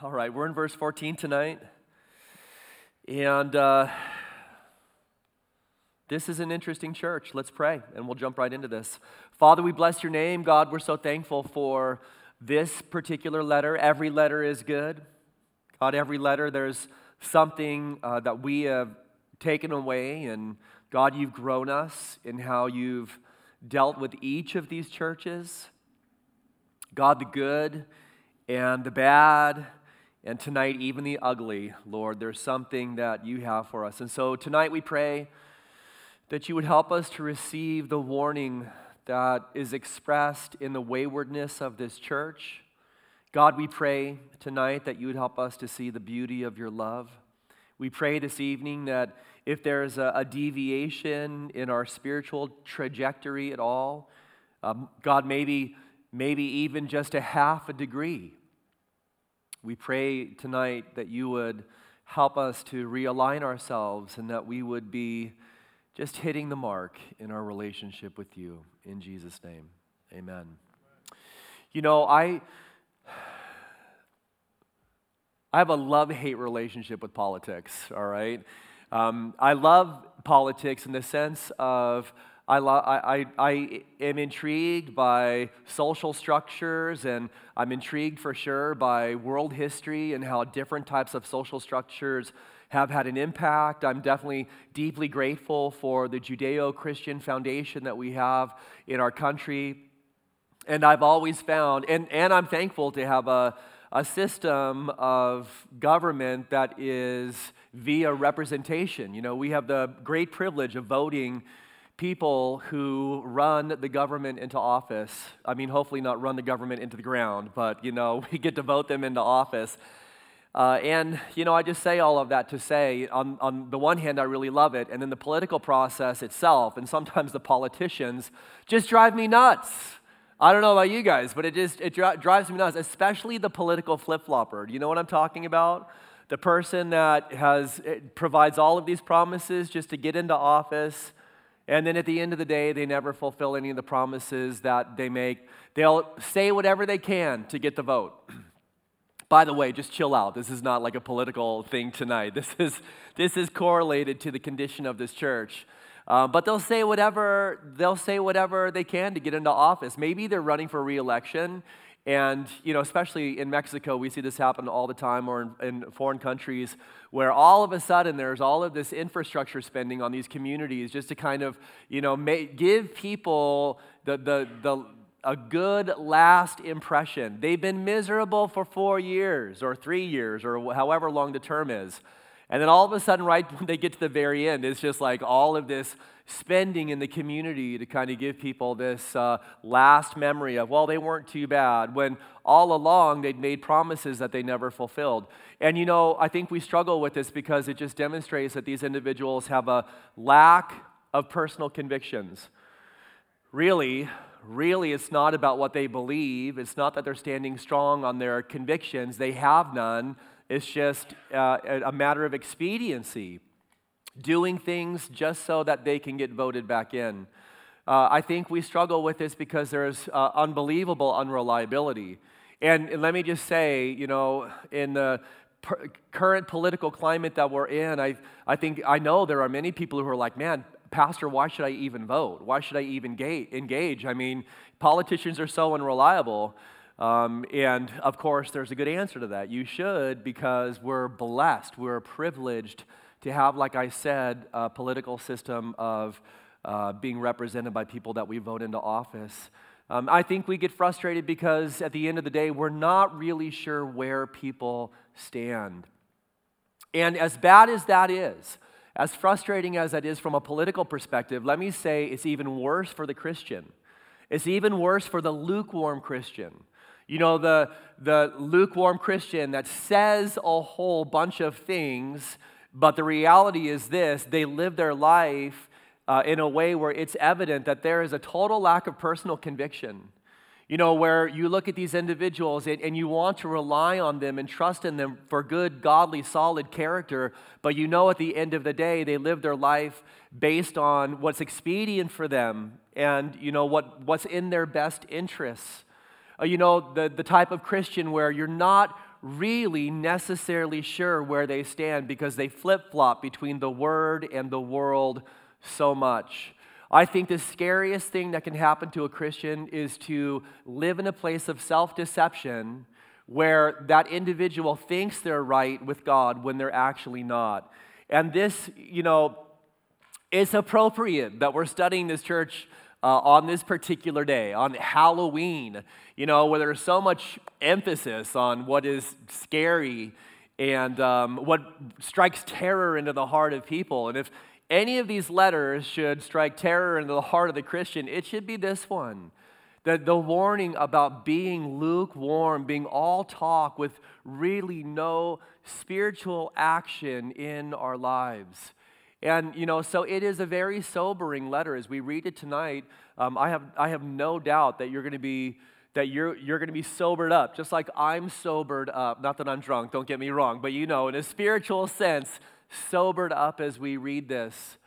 All right, we're in verse 14 tonight. And uh, this is an interesting church. Let's pray, and we'll jump right into this. Father, we bless your name. God, we're so thankful for this particular letter. Every letter is good. God, every letter, there's something uh, that we have taken away. And God, you've grown us in how you've dealt with each of these churches. God, the good and the bad and tonight, even the ugly, Lord, there's something that you have for us. And so tonight we pray that you would help us to receive the warning that is expressed in the waywardness of this church. God, we pray tonight that you would help us to see the beauty of your love. We pray this evening that if there's a, a deviation in our spiritual trajectory at all, um, God, maybe, maybe even just a half a degree, we pray tonight that you would help us to realign ourselves and that we would be just hitting the mark in our relationship with you. In Jesus' name, amen. You know, I. I have a love hate relationship with politics, all right? Um, I love politics in the sense of I, lo- I, I, I am intrigued by social structures, and I'm intrigued for sure by world history and how different types of social structures have had an impact. I'm definitely deeply grateful for the Judeo Christian foundation that we have in our country. And I've always found, and, and I'm thankful to have a, a system of government that is via representation. You know, we have the great privilege of voting people who run the government into office. I mean, hopefully not run the government into the ground, but, you know, we get to vote them into office. Uh, and, you know, I just say all of that to say, on, on the one hand, I really love it, and then the political process itself, and sometimes the politicians just drive me nuts. I don't know about you guys, but it just it dri- drives me nuts, especially the political flip flopper. You know what I'm talking about? The person that has provides all of these promises just to get into office, and then at the end of the day, they never fulfill any of the promises that they make. They'll say whatever they can to get the vote. By the way, just chill out. This is not like a political thing tonight. This is, this is correlated to the condition of this church. Uh, but they'll say whatever they'll say whatever they can to get into office. Maybe they're running for reelection, and, you know, especially in Mexico, we see this happen all the time, or in, in, foreign countries, where all of a sudden there's all of this infrastructure spending on these communities just to kind of, you know, give people the, the, the, a good last impression. They've been miserable for four years, or three years, or however long the term is. And then all of a sudden, right when they get to the very end, it's just like all of this spending in the community to kind of give people this uh, last memory of, well, they weren't too bad, when all along they'd made promises that they never fulfilled. And you know, I think we struggle with this because it just demonstrates that these individuals have a lack of personal convictions. Really, really, it's not about what they believe, it's not that they're standing strong on their convictions, they have none. It's just uh, a matter of expediency doing things just so that they can get voted back in. Uh, I think we struggle with this because there's uh, unbelievable unreliability. And, let me just say, you know, in the per- current political climate that we're in, I, I think I know there are many people who are like, man, Pastor, why should I even vote? Why should I even ga- engage? I mean, politicians are so unreliable. Um, and of course, there's a good answer to that. You should because we're blessed, we're privileged to have, like I said, a political system of uh, being represented by people that we vote into office. Um, I think we get frustrated because at the end of the day, we're not really sure where people stand. And as bad as that is, as frustrating as that is from a political perspective, let me say it's even worse for the Christian. It's even worse for the lukewarm Christian. You know, the, the lukewarm Christian that says a whole bunch of things but the reality is this they live their life uh, in a way where it's evident that there is a total lack of personal conviction. You know, where you look at these individuals and, and, you want to rely on them and trust in them for good, godly, solid character, but you know at the end of the day they live their life based on what's expedient for them and, you know, what, what's in their best interests. Uh, you know, the, the type of Christian where you're not really necessarily sure where they stand because they flip flop between the Word and the world so much. I think the scariest thing that can happen to a Christian is to live in a place of self deception where that individual thinks they're right with God when they're actually not. And this, you know, it's appropriate that we're studying this church uh, on this particular day, on Halloween, you know, where there's so much emphasis on what is scary and um, what strikes terror into the heart of people. And if any of these letters should strike terror into the heart of the Christian, it should be this one. That the warning about being lukewarm, being all talk with really no spiritual action in our lives. And, you know, so it is a very sobering letter. As we read it tonight, um, I, have, I have no doubt that you're going to be that you're, you're going to be sobered up, just like I'm sobered up. Not that I'm drunk, don't get me wrong, but you know, in a spiritual sense, sobered up as we read this.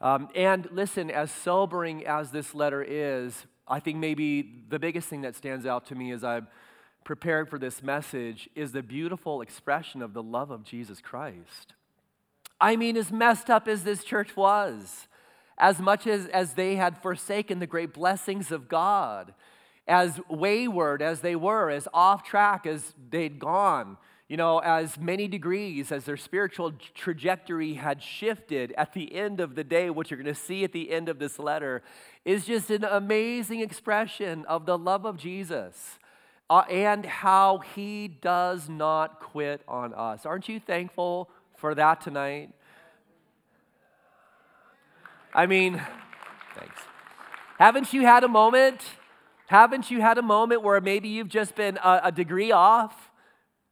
Um, and listen, as sobering as this letter is, I think maybe the biggest thing that stands out to me as I've prepared for this message is the beautiful expression of the love of Jesus Christ. I mean, as messed up as this church was, as much as, as they had forsaken the great blessings of God, as wayward as they were, as off track as they'd gone, you know, as many degrees as their spiritual trajectory had shifted at the end of the day, what you're going to see at the end of this letter is just an amazing expression of the love of Jesus uh, and how he does not quit on us. Aren't you thankful for that tonight? I mean, thanks. Haven't you had a moment? Haven't you had a moment where maybe you've just been a, a degree off?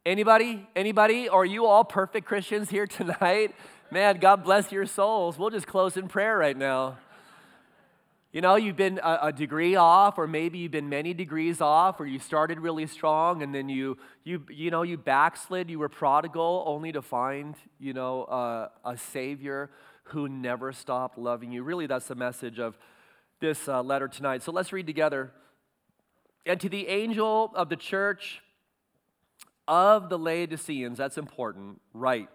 Anybody? Anybody? Or are you all perfect Christians here tonight? Man, God bless your souls. We'll just close in prayer right now. You know, you've been a, a, degree off, or maybe you've been many degrees off, or you started really strong and then you, you, you know, you backslid, you were prodigal, only to find, you know, uh, a Savior who never stopped loving you. Really, that's the message of this uh, letter tonight. So let's read together. And to the angel of the church of the Laodiceans. That's important, right?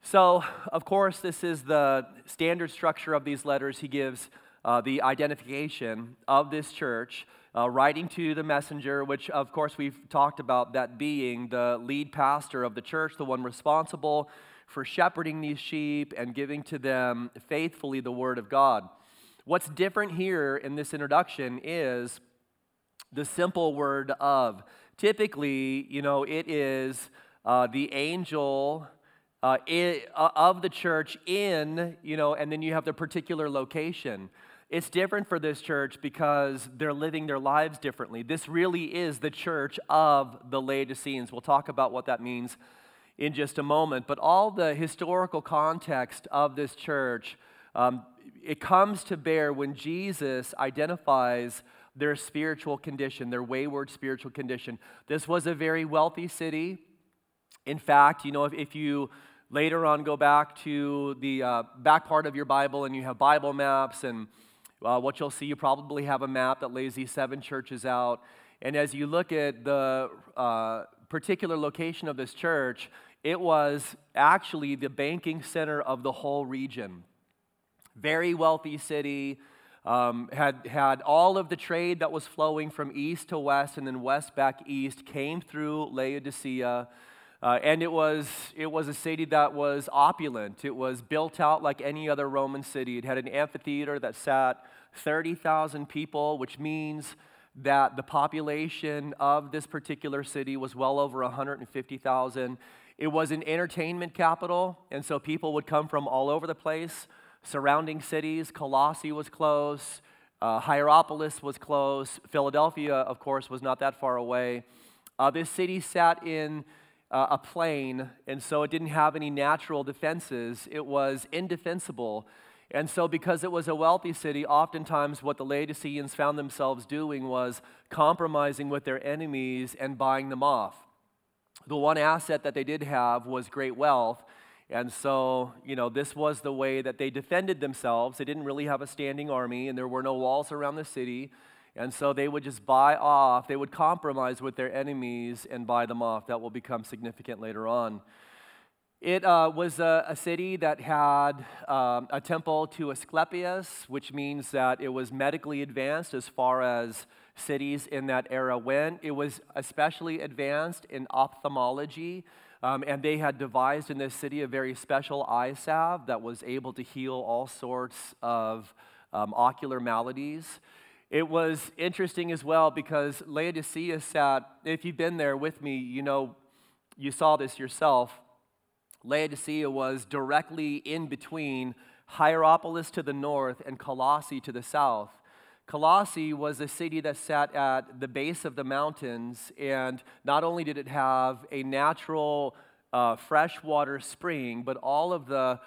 So, of course, this is the standard structure of these letters. He gives uh, the identification of this church, uh, writing to the messenger, which, of course, we've talked about that being the lead pastor of the church, the one responsible for shepherding these sheep and giving to them faithfully the word of God. What's different here in this introduction is the simple word of. Typically, you know, it is uh, the angel uh, it, uh, of the church in, you know, and then you have the particular location. It's different for this church because they're living their lives differently. This really is the church of the Laodiceans. We'll talk about what that means in just a moment. But all the historical context of this church, um, it comes to bear when Jesus identifies their spiritual condition, their wayward spiritual condition. This was a very wealthy city. In fact, you know, if, if you later on go back to the uh, back part of your Bible and you have Bible maps, and uh, what you'll see, you probably have a map that lays these seven churches out. And as you look at the uh, particular location of this church, it was actually the banking center of the whole region. Very wealthy city um, had, had all of the trade that was flowing from east to west and then west back east came through Laodicea. Uh, and it was, it was a city that was opulent. It was built out like any other Roman city. It had an amphitheater that sat 30,000 people, which means that the population of this particular city was well over 150,000. It was an entertainment capital, and so people would come from all over the place surrounding cities. Colossae was close, uh, Hierapolis was close, Philadelphia, of course, was not that far away. Uh, this city sat in uh, a plain, and so it didn't have any natural defenses. It was indefensible. And so, because it was a wealthy city, oftentimes what the Laodiceans found themselves doing was compromising with their enemies and buying them off. The one asset that they did have was great wealth, and so, you know, this was the way that they defended themselves. They didn't really have a standing army, and there were no walls around the city. And so they would just buy off, they would compromise with their enemies and buy them off. That will become significant later on. It uh, was a, a, city that had um, a temple to Asclepius, which means that it was medically advanced as far as cities in that era went. It was especially advanced in ophthalmology, um, and they had devised in this city a very special eye salve that was able to heal all sorts of um, ocular maladies. It was interesting as well because Laodicea sat, if you've been there with me, you know, you saw this yourself. Laodicea was directly in between Hierapolis to the north and Colossae to the south. Colossae was a city that sat at the base of the mountains, and not only did it have a natural uh, freshwater spring, but all of the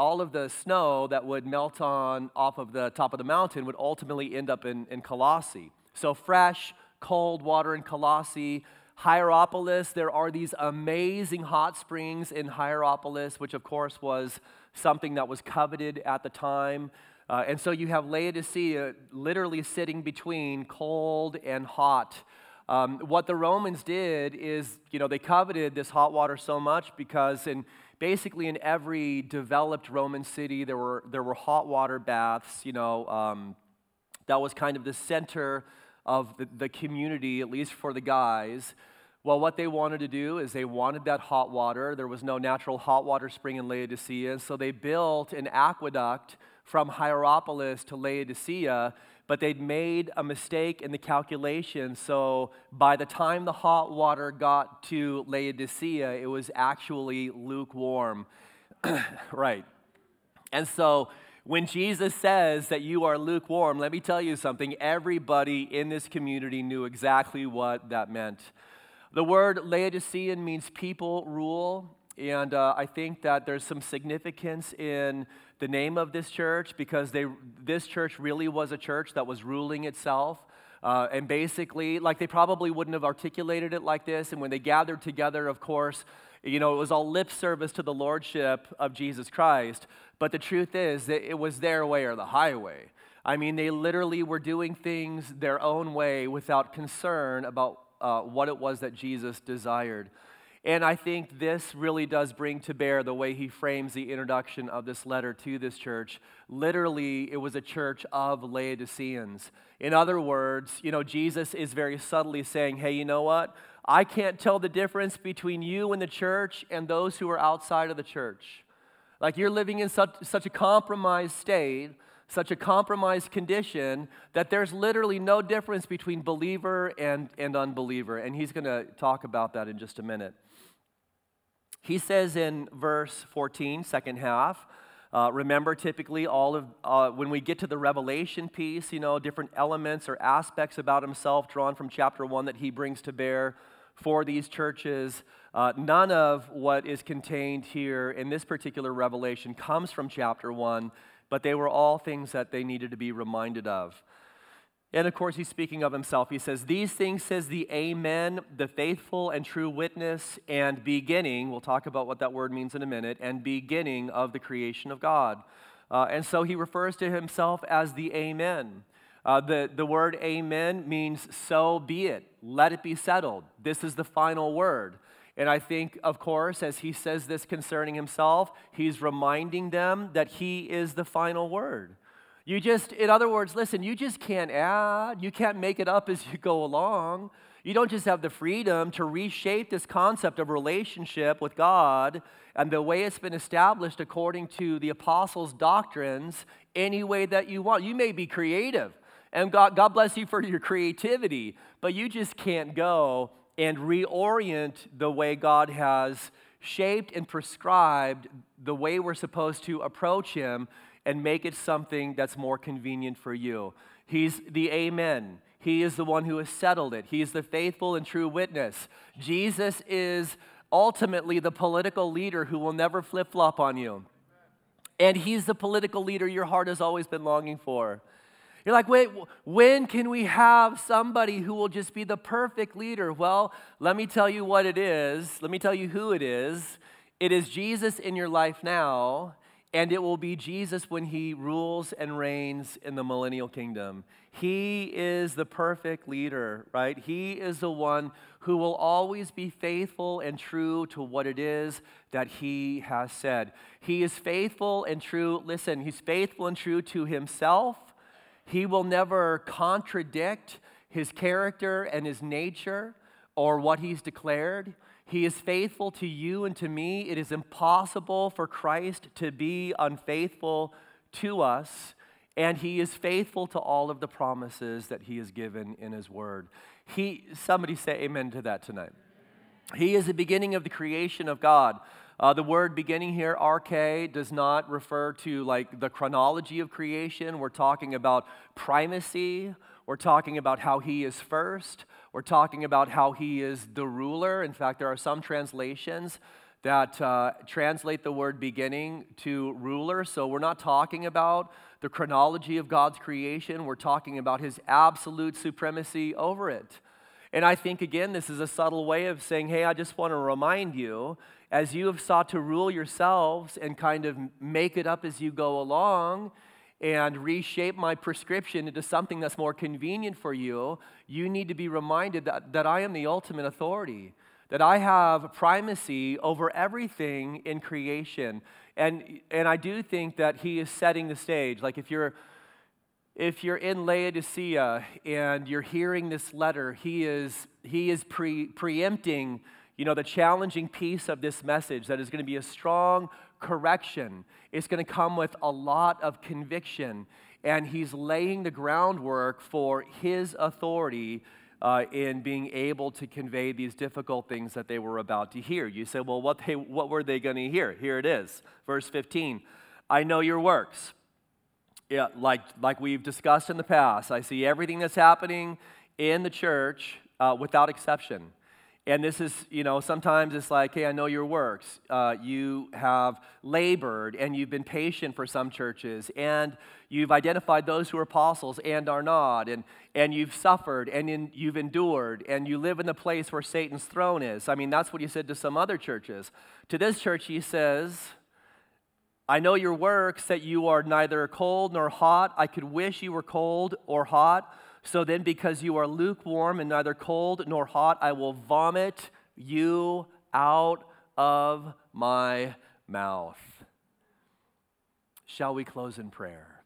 all of the snow that would melt on off of the top of the mountain would ultimately end up in, in Colossae. So fresh, cold water in Colossae. Hierapolis, there are these amazing hot springs in Hierapolis, which of course was something that was coveted at the time. Uh, and so you have Laodicea literally sitting between cold and hot. Um, what the Romans did is, you know, they coveted this hot water so much because in basically in every developed Roman city there were there were hot water baths. You know, um, that was kind of the center of the, the community, at least for the guys. Well, what they wanted to do is they wanted that hot water. There was no natural hot water spring in Laodicea, so they built an aqueduct from Hierapolis to Laodicea, but they'd made a mistake in the calculation. So by the time the hot water got to Laodicea, it was actually lukewarm. right. And so when Jesus says that you are lukewarm, let me tell you something. Everybody in this community knew exactly what that meant. The word Laodicean means people rule. And uh, I think that there's some significance in the name of this church because they, this church really was a church that was ruling itself. Uh, and basically, like they probably wouldn't have articulated it like this. And when they gathered together, of course, you know, it was all lip service to the lordship of Jesus Christ. But the truth is that it was their way or the highway. I mean, they literally were doing things their own way without concern about uh, what it was that Jesus desired. And I think this really does bring to bear the way he frames the introduction of this letter to this church. Literally, it was a church of Laodiceans. In other words, you know, Jesus is very subtly saying, hey, you know what? I can't tell the difference between you and the church and those who are outside of the church. Like you're living in such, such a compromised state, such a compromised condition, that there's literally no difference between believer and, and unbeliever. And he's going to talk about that in just a minute. He says in verse 14, second half, uh, remember, typically, all of uh, when we get to the revelation piece, you know, different elements or aspects about himself drawn from chapter one that he brings to bear for these churches. Uh, none of what is contained here in this particular revelation comes from chapter one, but they were all things that they needed to be reminded of. And of course, he's speaking of himself. He says, These things says the Amen, the faithful and true witness and beginning. We'll talk about what that word means in a minute, and beginning of the creation of God. Uh, and so he refers to himself as the Amen. Uh, the, the word Amen means so be it, let it be settled. This is the final word. And I think, of course, as he says this concerning himself, he's reminding them that he is the final word. You just, in other words, listen, you just can't add, you can't make it up as you go along. You don't just have the freedom to reshape this concept of relationship with God and the way it's been established according to the apostles' doctrines any way that you want. You may be creative, and God, God bless you for your creativity, but you just can't go and reorient the way God has shaped and prescribed the way we're supposed to approach Him and make it something that's more convenient for you. He's the Amen. He is the one who has settled it. He is the faithful and true witness. Jesus is ultimately the political leader who will never flip flop on you. And he's the political leader your heart has always been longing for. You're like, wait, when can we have somebody who will just be the perfect leader? Well, let me tell you what it is. Let me tell you who it is. It is Jesus in your life now, and it will be Jesus when he rules and reigns in the millennial kingdom. He is the perfect leader, right? He is the one who will always be faithful and true to what it is that he has said. He is faithful and true. Listen, he's faithful and true to himself. He will never contradict his character and his nature or what he's declared. He is faithful to you and to me. It is impossible for Christ to be unfaithful to us, and he is faithful to all of the promises that he has given in his word. He, somebody say amen to that tonight. He is the beginning of the creation of God. Uh, the word beginning here, arche, does not refer to like the chronology of creation. We're talking about primacy. We're talking about how he is first. We're talking about how he is the ruler. In fact, there are some translations that uh, translate the word beginning to ruler. So we're not talking about the chronology of God's creation, we're talking about his absolute supremacy over it. And I think, again, this is a subtle way of saying, hey, I just want to remind you, as you have sought to rule yourselves and kind of make it up as you go along, and reshape my prescription into something that's more convenient for you, you need to be reminded that, that I am the ultimate authority, that I have primacy over everything in creation. And, and I do think that he is setting the stage. Like if you're if you're in Laodicea and you're hearing this letter, he is, he is pre, preempting you know, the challenging piece of this message that is going to be a strong correction. It's going to come with a lot of conviction. And he's laying the groundwork for his authority uh, in being able to convey these difficult things that they were about to hear. You say, well, what, they, what were they going to hear? Here it is, verse 15. I know your works. Yeah, like, like we've discussed in the past, I see everything that's happening in the church uh, without exception. And this is, you know, sometimes it's like, hey, I know your works. Uh, you have labored and you've been patient for some churches, and you've identified those who are apostles and are not, and, and you've suffered and in, you've endured, and you live in the place where Satan's throne is. I mean, that's what he said to some other churches. To this church, he says, I know your works, that you are neither cold nor hot. I could wish you were cold or hot. So then, because you are lukewarm and neither cold nor hot, I will vomit you out of my mouth. Shall we close in prayer?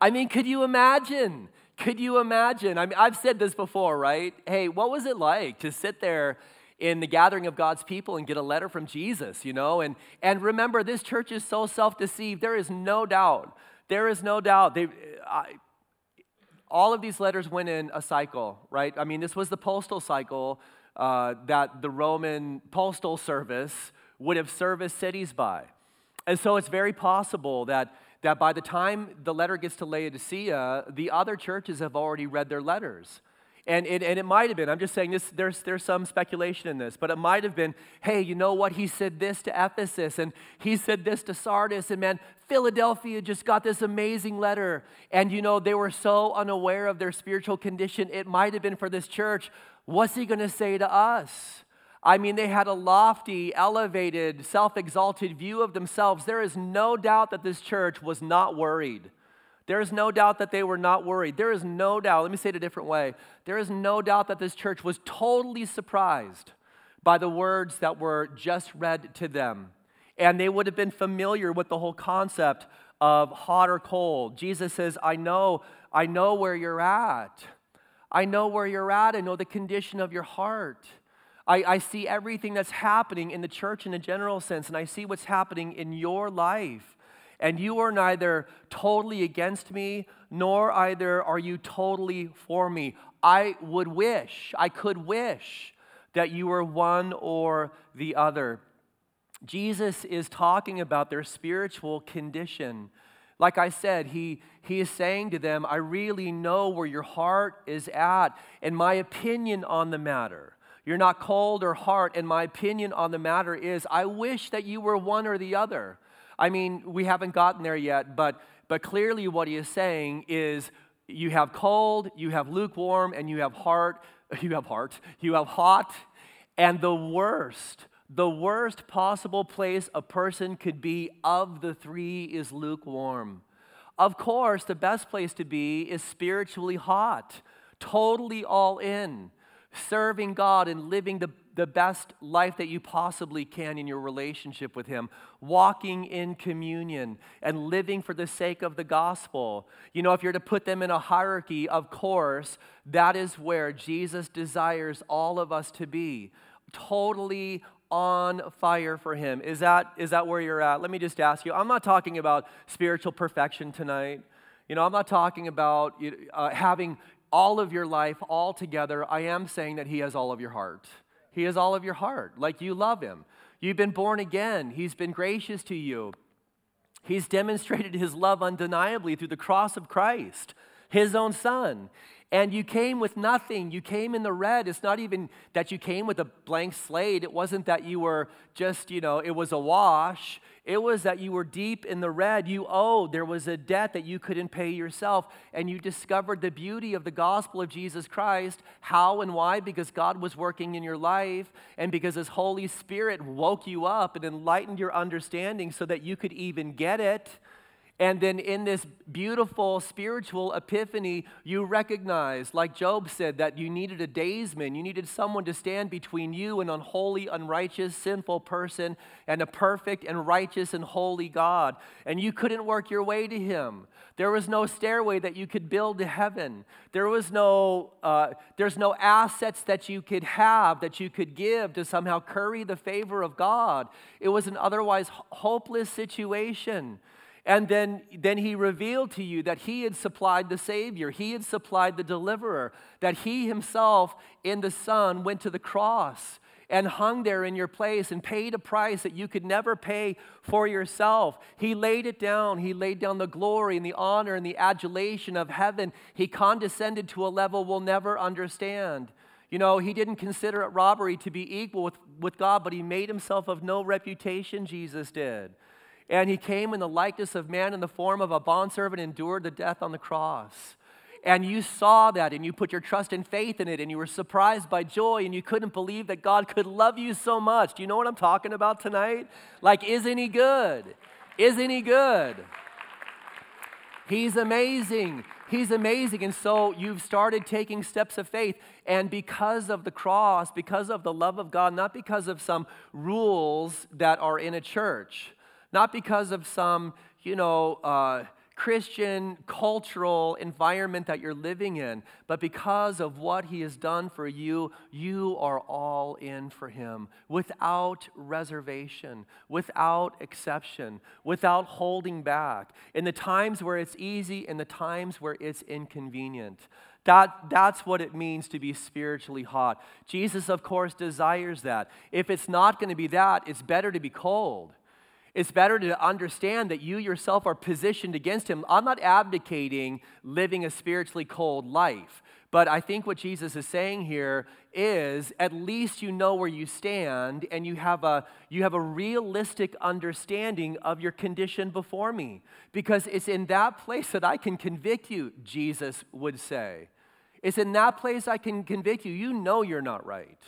I mean, could you imagine? Could you imagine? I mean, I've said this before, right? Hey, what was it like to sit there in the gathering of God's people and get a letter from Jesus, you know? And, and remember, this church is so self deceived. There is no doubt. There is no doubt. They, I, all of these letters went in a cycle, right? I mean, this was the postal cycle uh, that the Roman postal service would have serviced cities by. And so it's very possible that, that by the time the letter gets to Laodicea, the other churches have already read their letters. And it, and it might have been, I'm just saying this, there's, there's some speculation in this, but it might have been, hey, you know what? He said this to Ephesus, and he said this to Sardis, and man, Philadelphia just got this amazing letter. And you know, they were so unaware of their spiritual condition. It might have been for this church. What's he going to say to us? I mean, they had a lofty, elevated, self exalted view of themselves. There is no doubt that this church was not worried. There is no doubt that they were not worried. There is no doubt, let me say it a different way. There is no doubt that this church was totally surprised by the words that were just read to them. And they would have been familiar with the whole concept of hot or cold. Jesus says, I know, I know where you're at. I know where you're at. I know the condition of your heart. I, I see everything that's happening in the church in a general sense, and I see what's happening in your life and you are neither totally against me, nor either are you totally for me. I would wish, I could wish that you were one or the other. Jesus is talking about their spiritual condition. Like I said, he, he is saying to them, I really know where your heart is at and my opinion on the matter. You're not cold or hard, and my opinion on the matter is, I wish that you were one or the other. I mean, we haven't gotten there yet, but, but clearly what he is saying is you have cold, you have lukewarm, and you have heart, you have heart, you have hot, and the worst, the worst possible place a person could be of the three is lukewarm. Of course, the best place to be is spiritually hot, totally all in, serving God and living the, the best life that you possibly can in your relationship with Him, walking in communion and living for the sake of the gospel. You know, if you're to put them in a hierarchy, of course, that is where Jesus desires all of us to be totally on fire for him. Is that, is that where you're at? Let me just ask you. I'm not talking about spiritual perfection tonight. You know, I'm not talking about uh, having all of your life all together. I am saying that he has all of your heart. He has all of your heart. Like you love him. You've been born again. He's been gracious to you. He's demonstrated his love undeniably through the cross of Christ, his own son. And you came with nothing. You came in the red. It's not even that you came with a blank slate. It wasn't that you were just, you know, it was a wash. It was that you were deep in the red. You owed. There was a debt that you couldn't pay yourself. And you discovered the beauty of the gospel of Jesus Christ. How and why? Because God was working in your life and because His Holy Spirit woke you up and enlightened your understanding so that you could even get it. And then in this beautiful spiritual epiphany, you recognize, like Job said, that you needed a daysman. You needed someone to stand between you, an unholy, unrighteous, sinful person, and a perfect and righteous and holy God. And you couldn't work your way to him. There was no stairway that you could build to heaven. There was no, uh, there's no assets that you could have, that you could give to somehow curry the favor of God. It was an otherwise hopeless situation. And then, then he revealed to you that he had supplied the Savior, he had supplied the deliverer, that he himself in the Son went to the cross and hung there in your place and paid a price that you could never pay for yourself. He laid it down. He laid down the glory and the honor and the adulation of heaven. He condescended to a level we'll never understand. You know, he didn't consider it robbery to be equal with, with God, but he made himself of no reputation, Jesus did. And he came in the likeness of man in the form of a bondservant, endured the death on the cross. And you saw that and you put your trust and faith in it and you were surprised by joy and you couldn't believe that God could love you so much. Do you know what I'm talking about tonight? Like, isn't he good? Isn't he good? He's amazing. He's amazing. And so you've started taking steps of faith. And because of the cross, because of the love of God, not because of some rules that are in a church, not because of some, you know, uh, Christian cultural environment that you're living in, but because of what He has done for you, you are all in for Him without reservation, without exception, without holding back. In the times where it's easy, in the times where it's inconvenient. That, that's what it means to be spiritually hot. Jesus, of course, desires that. If it's not going to be that, it's better to be cold. It's better to understand that you yourself are positioned against him. I'm not abdicating living a spiritually cold life. But I think what Jesus is saying here is at least you know where you stand and you have a, you have a realistic understanding of your condition before me. Because it's in that place that I can convict you, Jesus would say. It's in that place I can convict you. You know you're not right.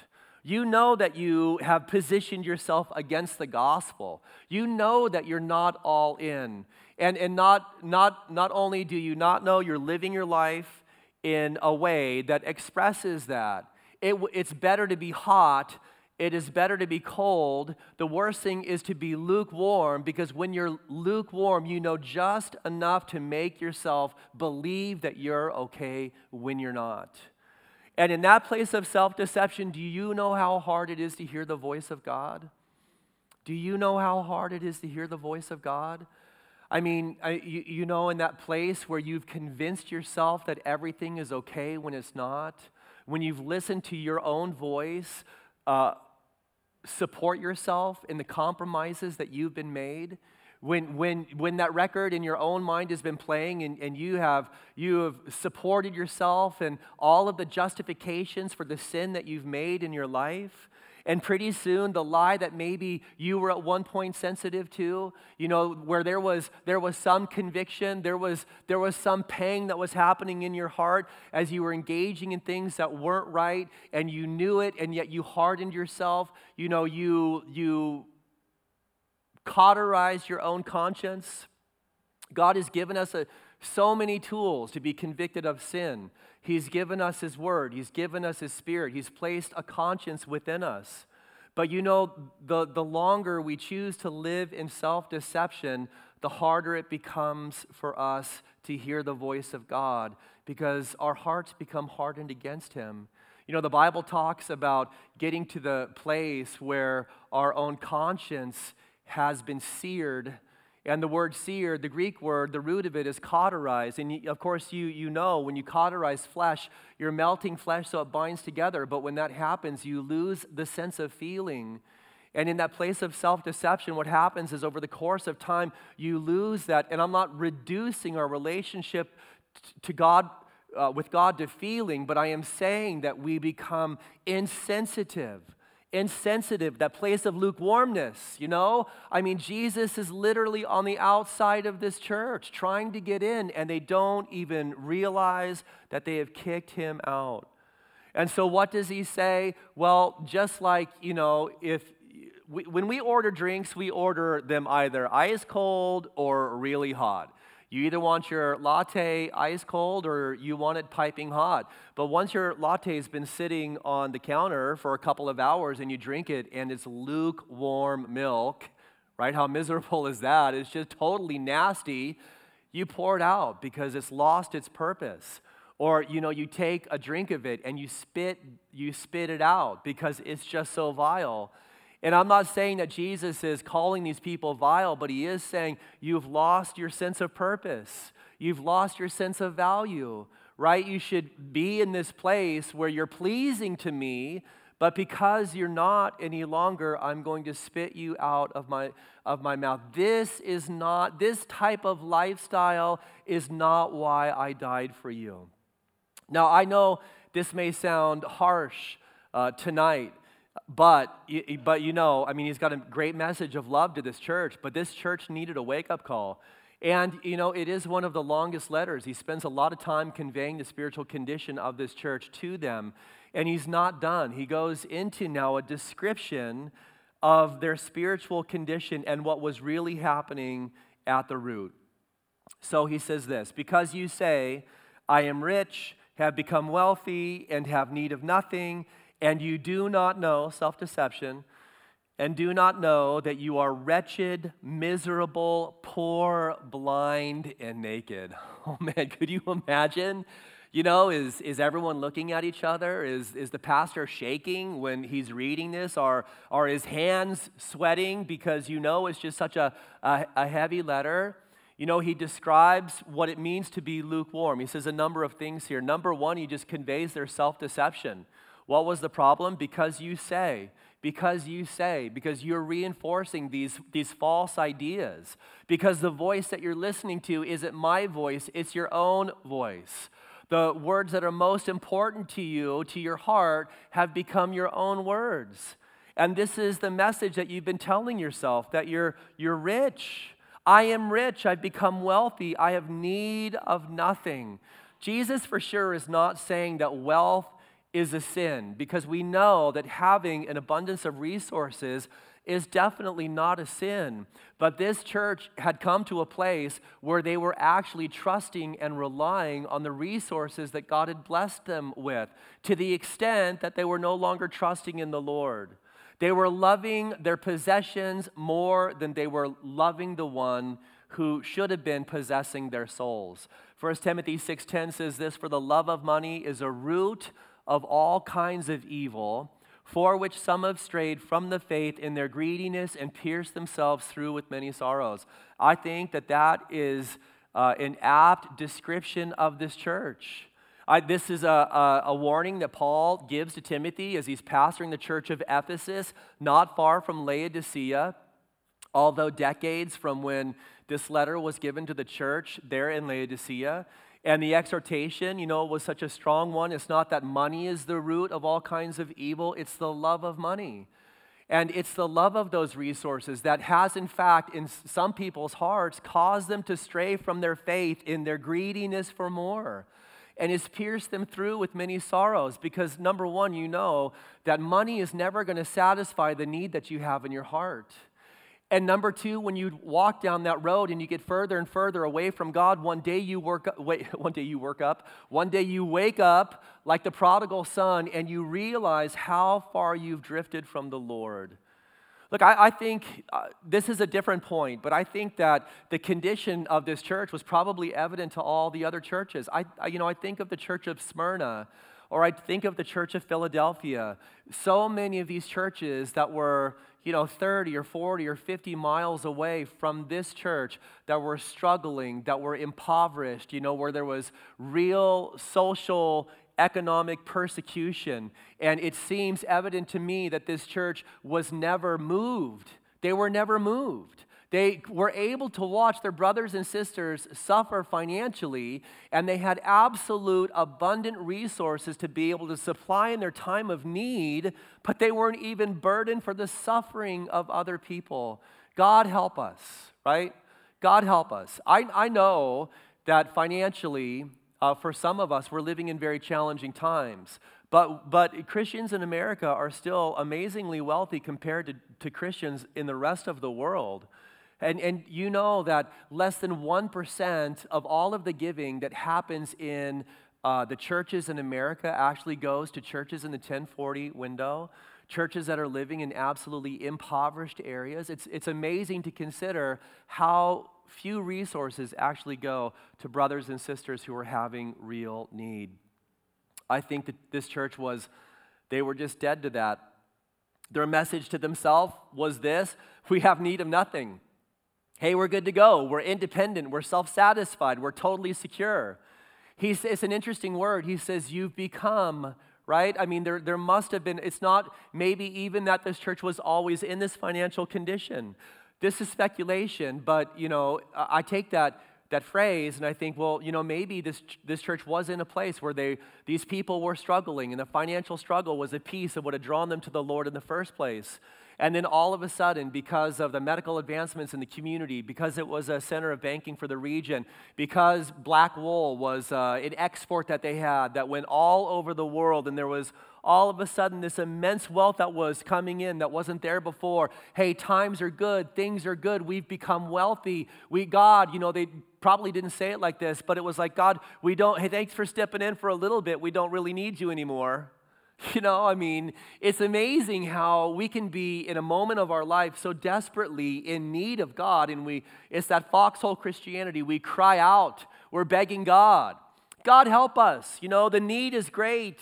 You know that you have positioned yourself against the gospel. You know that you're not all in. And, and not, not, not only do you not know, you're living your life in a way that expresses that. It, it's better to be hot. It is better to be cold. The worst thing is to be lukewarm because when you're lukewarm, you know just enough to make yourself believe that you're okay when you're not. And in that place of self deception, do you know how hard it is to hear the voice of God? Do you know how hard it is to hear the voice of God? I mean, I, you, you know, in that place where you've convinced yourself that everything is okay when it's not, when you've listened to your own voice, uh, support yourself in the compromises that you've been made when, when, when that record in your own mind has been playing and, and you, have, you have supported yourself and all of the justifications for the sin that you've made in your life, And pretty soon, the lie that maybe you were at one point sensitive to, you know, where there was, there was some conviction, there was, there was some pang that was happening in your heart as you were engaging in things that weren't right, and you knew it, and yet you hardened yourself. You know, you, you cauterized your own conscience. God has given us a, so many tools to be convicted of sin. He's given us His Word, He's given us His Spirit, He's placed a conscience within us. But you know, the, the longer we choose to live in self deception, the harder it becomes for us to hear the voice of God because our hearts become hardened against Him. You know, the Bible talks about getting to the place where our own conscience has been seared and the word seared, the Greek word, the root of it is cauterized. And of course, you, you know when you cauterize flesh, you're melting flesh so it binds together. But when that happens, you lose the sense of feeling. And in that place of self deception, what happens is over the course of time, you lose that. And I'm not reducing our relationship to God. Uh, with God to feeling, but I am saying that we become insensitive insensitive, that place of lukewarmness, you know? I mean, Jesus is literally on the outside of this church trying to get in, and they don't even realize that they have kicked him out. And so, what does he say? Well, just like, you know, if we, when we order drinks, we order them either ice cold or really hot. You either want your latte ice cold or you want it piping hot. But once your latte has been sitting on the counter for a couple of hours and you drink it and it's lukewarm milk, right? How miserable is that? It's just totally nasty. You pour it out because it's lost its purpose. Or you know, you take a drink of it and you spit you spit it out because it's just so vile. And I'm not saying that Jesus is calling these people vile, but he is saying you've lost your sense of purpose. You've lost your sense of value, right? You should be in this place where you're pleasing to me, but because you're not any longer, I'm going to spit you out of my, of my mouth. This is not, this type of lifestyle is not why I died for you. Now, I know this may sound harsh uh, tonight, but, but you know, I mean, he's got a great message of love to this church, but this church needed a wake up call. And, you know, it is one of the longest letters. He spends a lot of time conveying the spiritual condition of this church to them. And he's not done. He goes into now a description of their spiritual condition and what was really happening at the root. So he says this Because you say, I am rich, have become wealthy, and have need of nothing and you do not know, self deception, and do not know that you are wretched, miserable, poor, blind, and naked. Oh man, could you imagine? You know, is, is everyone looking at each other? Is, is the pastor shaking when he's reading this? Are, are his hands sweating because you know it's just such a, a, a heavy letter? You know, he describes what it means to be lukewarm. He says a number of things here. Number one, he just conveys their self deception. What was the problem? Because you say, because you say, because you're reinforcing these, these false ideas. Because the voice that you're listening to isn't my voice, it's your own voice. The words that are most important to you, to your heart, have become your own words. And this is the message that you've been telling yourself that you're, you're rich. I am rich. I've become wealthy. I have need of nothing. Jesus, for sure, is not saying that wealth is a sin because we know that having an abundance of resources is definitely not a sin. But this church had come to a place where they were actually trusting and relying on the resources that God had blessed them with to the extent that they were no longer trusting in the Lord. They were loving their possessions more than they were loving the one who should have been possessing their souls. 1 Timothy 6:10 says this for the love of money is a root of all kinds of evil, for which some have strayed from the faith in their greediness and pierced themselves through with many sorrows. I think that that is uh, an apt description of this church. I, this is a, a, a, warning that Paul gives to Timothy as he's pastoring the church of Ephesus, not far from Laodicea, although decades from when this letter was given to the church there in Laodicea. And the exhortation, you know, was such a strong one. It's not that money is the root of all kinds of evil, it's the love of money. And it's the love of those resources that has, in fact, in some people's hearts, caused them to stray from their faith in their greediness for more. And has pierced them through with many sorrows because, number one, you know that money is never going to satisfy the need that you have in your heart. And number two, when you walk down that road and you get further and further away from God, one day you work up, wait, one day you work up, one day you wake up like the prodigal son and you realize how far you've drifted from the Lord. Look, I, I think uh, this is a different point, but I think that the condition of this church was probably evident to all the other churches. I, I you know, I think of the church of Smyrna, or I think of the church of Philadelphia. So many of these churches that were you know, 30 or 40 or 50 miles away from this church that were struggling, that were impoverished, you know, where there was real social, economic persecution. And it seems evident to me that this church was never moved. They were never moved. They were able to watch their brothers and sisters suffer financially, and they had absolute abundant resources to be able to supply in their time of need, but they weren't even burdened for the suffering of other people. God help us, right? God help us. I, I know that financially, uh, for some of us, we're living in very challenging times. But, but Christians in America are still amazingly wealthy compared to, to Christians in the rest of the world. And, and you know that less than 1% of all of the giving that happens in uh, the churches in America actually goes to churches in the 1040 window, churches that are living in absolutely impoverished areas. It's, it's amazing to consider how few resources actually go to brothers and sisters who are having real need. I think that this church was, they were just dead to that. Their message to themselves was this we have need of nothing. Hey, we're good to go. We're independent. We're self satisfied. We're totally secure. He's, it's an interesting word. He says, You've become, right? I mean, there, there must have been, it's not maybe even that this church was always in this financial condition. This is speculation, but, you know, I take that that phrase and I think, well, you know, maybe this, this church was in a place where they, these people were struggling and the financial struggle was a piece of what had drawn them to the Lord in the first place. And then all of a sudden, because of the medical advancements in the community, because it was a center of banking for the region, because black wool was uh, an export that they had that went all over the world, and there was all of a sudden this immense wealth that was coming in that wasn't there before. Hey, times are good, things are good, we've become wealthy. We, God, you know, they probably didn't say it like this, but it was like, God, we don't, hey, thanks for stepping in for a little bit. We don't really need you anymore. You know, I mean, it's amazing how we can be in a moment of our life so desperately in need of God, and we it's that foxhole Christianity. We cry out, we're begging God. God help us. You know, the need is great.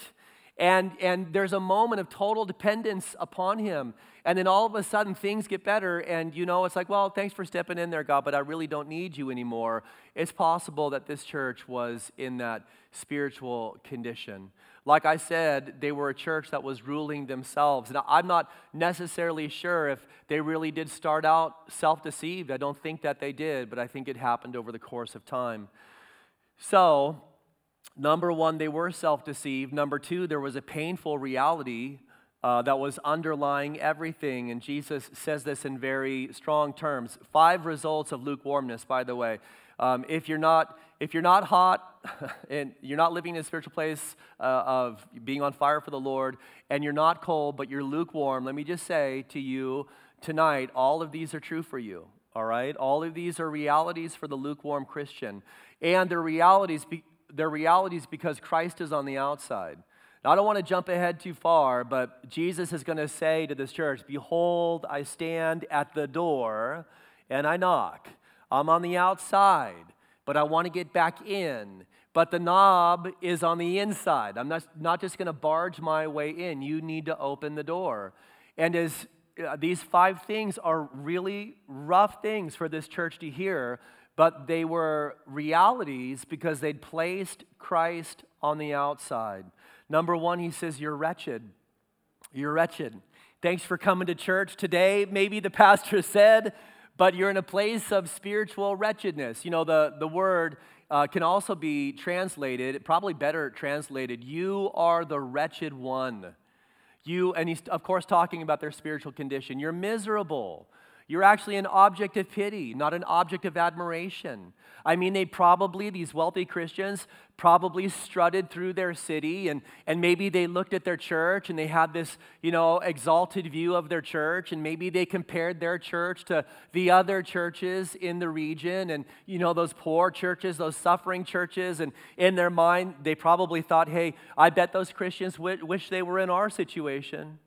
And, and there's a moment of total dependence upon him. And then all of a sudden things get better, and you know, it's like, well, thanks for stepping in there, God, but I really don't need you anymore. It's possible that this church was in that spiritual condition. Like I said, they were a church that was ruling themselves. Now, I'm not necessarily sure if they really did start out self deceived. I don't think that they did, but I think it happened over the course of time. So, number one, they were self deceived. Number two, there was a painful reality uh, that was underlying everything. And Jesus says this in very strong terms. Five results of lukewarmness, by the way. Um, if you're not if you're not hot and you're not living in a spiritual place uh, of being on fire for the Lord, and you're not cold but you're lukewarm, let me just say to you tonight, all of these are true for you. All right, all of these are realities for the lukewarm Christian, and they're realities. They're realities because Christ is on the outside. Now, I don't want to jump ahead too far, but Jesus is going to say to this church, Behold, I stand at the door and I knock. I'm on the outside, but I want to get back in. But the knob is on the inside. I'm not, not just going to barge my way in. You need to open the door. And as uh, these five things are really rough things for this church to hear, but they were realities because they'd placed Christ on the outside. Number one, he says, You're wretched. You're wretched. Thanks for coming to church today. Maybe the pastor said, but you're in a place of spiritual wretchedness. You know, the, the word uh, can also be translated, probably better translated, you are the wretched one. You, and he's of course talking about their spiritual condition. You're miserable. You're actually an object of pity, not an object of admiration. I mean, they probably, these wealthy Christians, probably strutted through their city and, and maybe they looked at their church and they had this, you know, exalted view of their church and maybe they compared their church to the other churches in the region and, you know, those poor churches, those suffering churches. And in their mind, they probably thought, hey, I bet those Christians w- wish they were in our situation.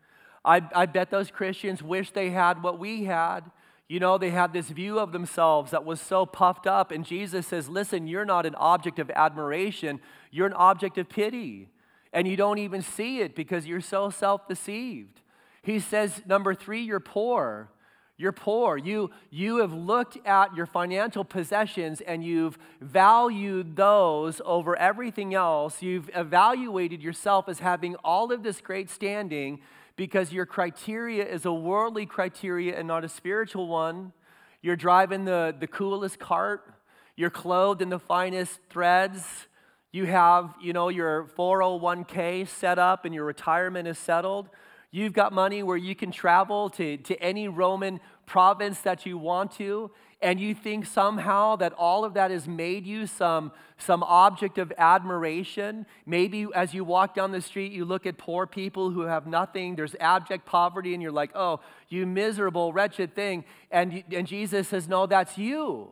I, I bet those Christians wish they had what we had. You know, they had this view of themselves that was so puffed up. And Jesus says, Listen, you're not an object of admiration, you're an object of pity. And you don't even see it because you're so self deceived. He says, Number three, you're poor. You're poor. You, you have looked at your financial possessions and you've valued those over everything else. You've evaluated yourself as having all of this great standing because your criteria is a worldly criteria and not a spiritual one. You're driving the, the coolest cart, you're clothed in the finest threads. You have, you know, your 401k set up and your retirement is settled. You've got money where you can travel to, to any Roman province that you want to and you think somehow that all of that has made you some, some object of admiration. Maybe as you walk down the street, you look at poor people who have nothing, there's abject poverty, and you're like, oh, you miserable, wretched thing. And, and Jesus says, no, that's you.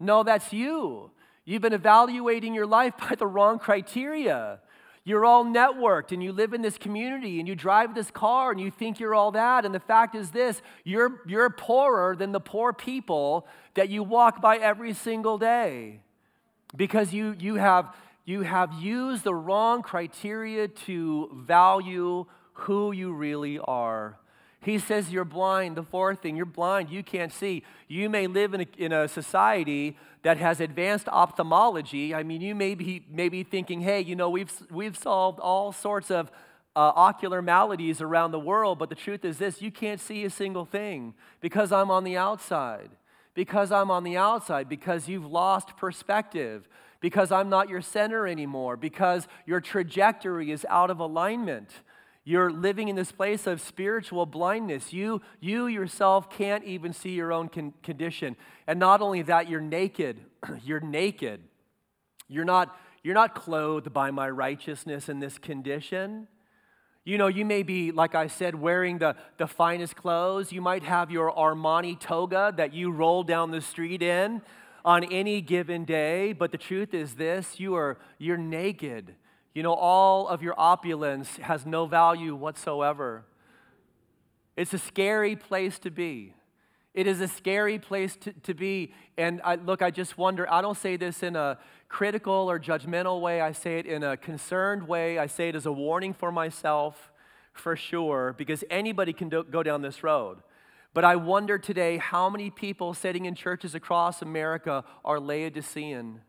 No, that's you. You've been evaluating your life by the wrong criteria. You're all networked and you live in this community and you drive this car and you think you're all that. And the fact is this you're, you're poorer than the poor people that you walk by every single day because you, you, have, you have used the wrong criteria to value who you really are. He says you're blind. The fourth thing, you're blind. You can't see. You may live in a, in a society that has advanced ophthalmology. I mean, you may be, may be thinking, hey, you know, we've, we've solved all sorts of uh, ocular maladies around the world, but the truth is this you can't see a single thing because I'm on the outside. Because I'm on the outside, because you've lost perspective, because I'm not your center anymore, because your trajectory is out of alignment. You're living in this place of spiritual blindness. You, you yourself can't even see your own con- condition. And not only that, you're naked. you're naked. You're not, you're not clothed by my righteousness in this condition. You know, you may be, like I said, wearing the, the finest clothes. You might have your Armani toga that you roll down the street in on any given day. But the truth is this you are, you're naked. You know, all of your opulence has no value whatsoever. It's a scary place to be. It is a scary place to, to be. And I, look, I just wonder, I don't say this in a critical or judgmental way. I say it in a concerned way. I say it as a warning for myself, for sure, because anybody can do, go down this road. But I wonder today how many people sitting in churches across America are Laodicean,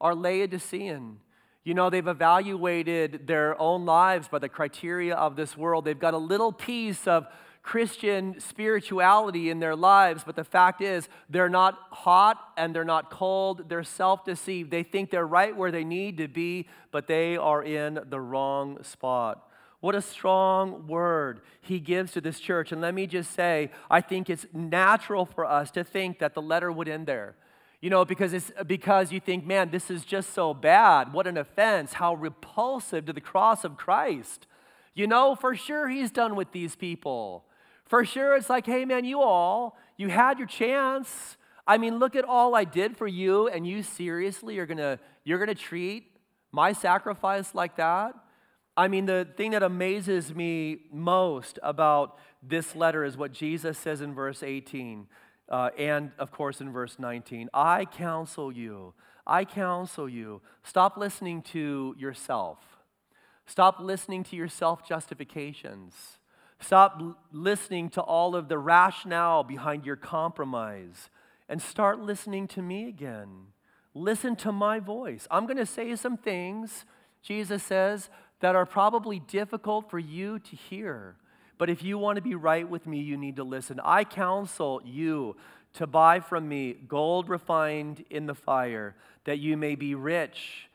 are Laodicean. You know, they've evaluated their own lives by the criteria of this world. They've got a little piece of Christian spirituality in their lives, but the fact is, they're not hot and they're not cold. They're self deceived. They think they're right where they need to be, but they are in the wrong spot. What a strong word he gives to this church. And let me just say, I think it's natural for us to think that the letter would end there. You know, because, it's, because you think, man, this is just so bad. What an offense. How repulsive to the cross of Christ. You know, for sure he's done with these people. For sure it's like, hey, man, you all, you had your chance. I mean, look at all I did for you, and you seriously are gonna, you're gonna treat my sacrifice like that? I mean, the thing that amazes me most about this letter is what Jesus says in verse 18. Uh, and of course, in verse 19, I counsel you, I counsel you, stop listening to yourself. Stop listening to your self justifications. Stop l- listening to all of the rationale behind your compromise and start listening to me again. Listen to my voice. I'm going to say some things, Jesus says, that are probably difficult for you to hear. But if you want to be right with me, you need to listen. I counsel you to buy from me gold refined in the fire, that you may be rich,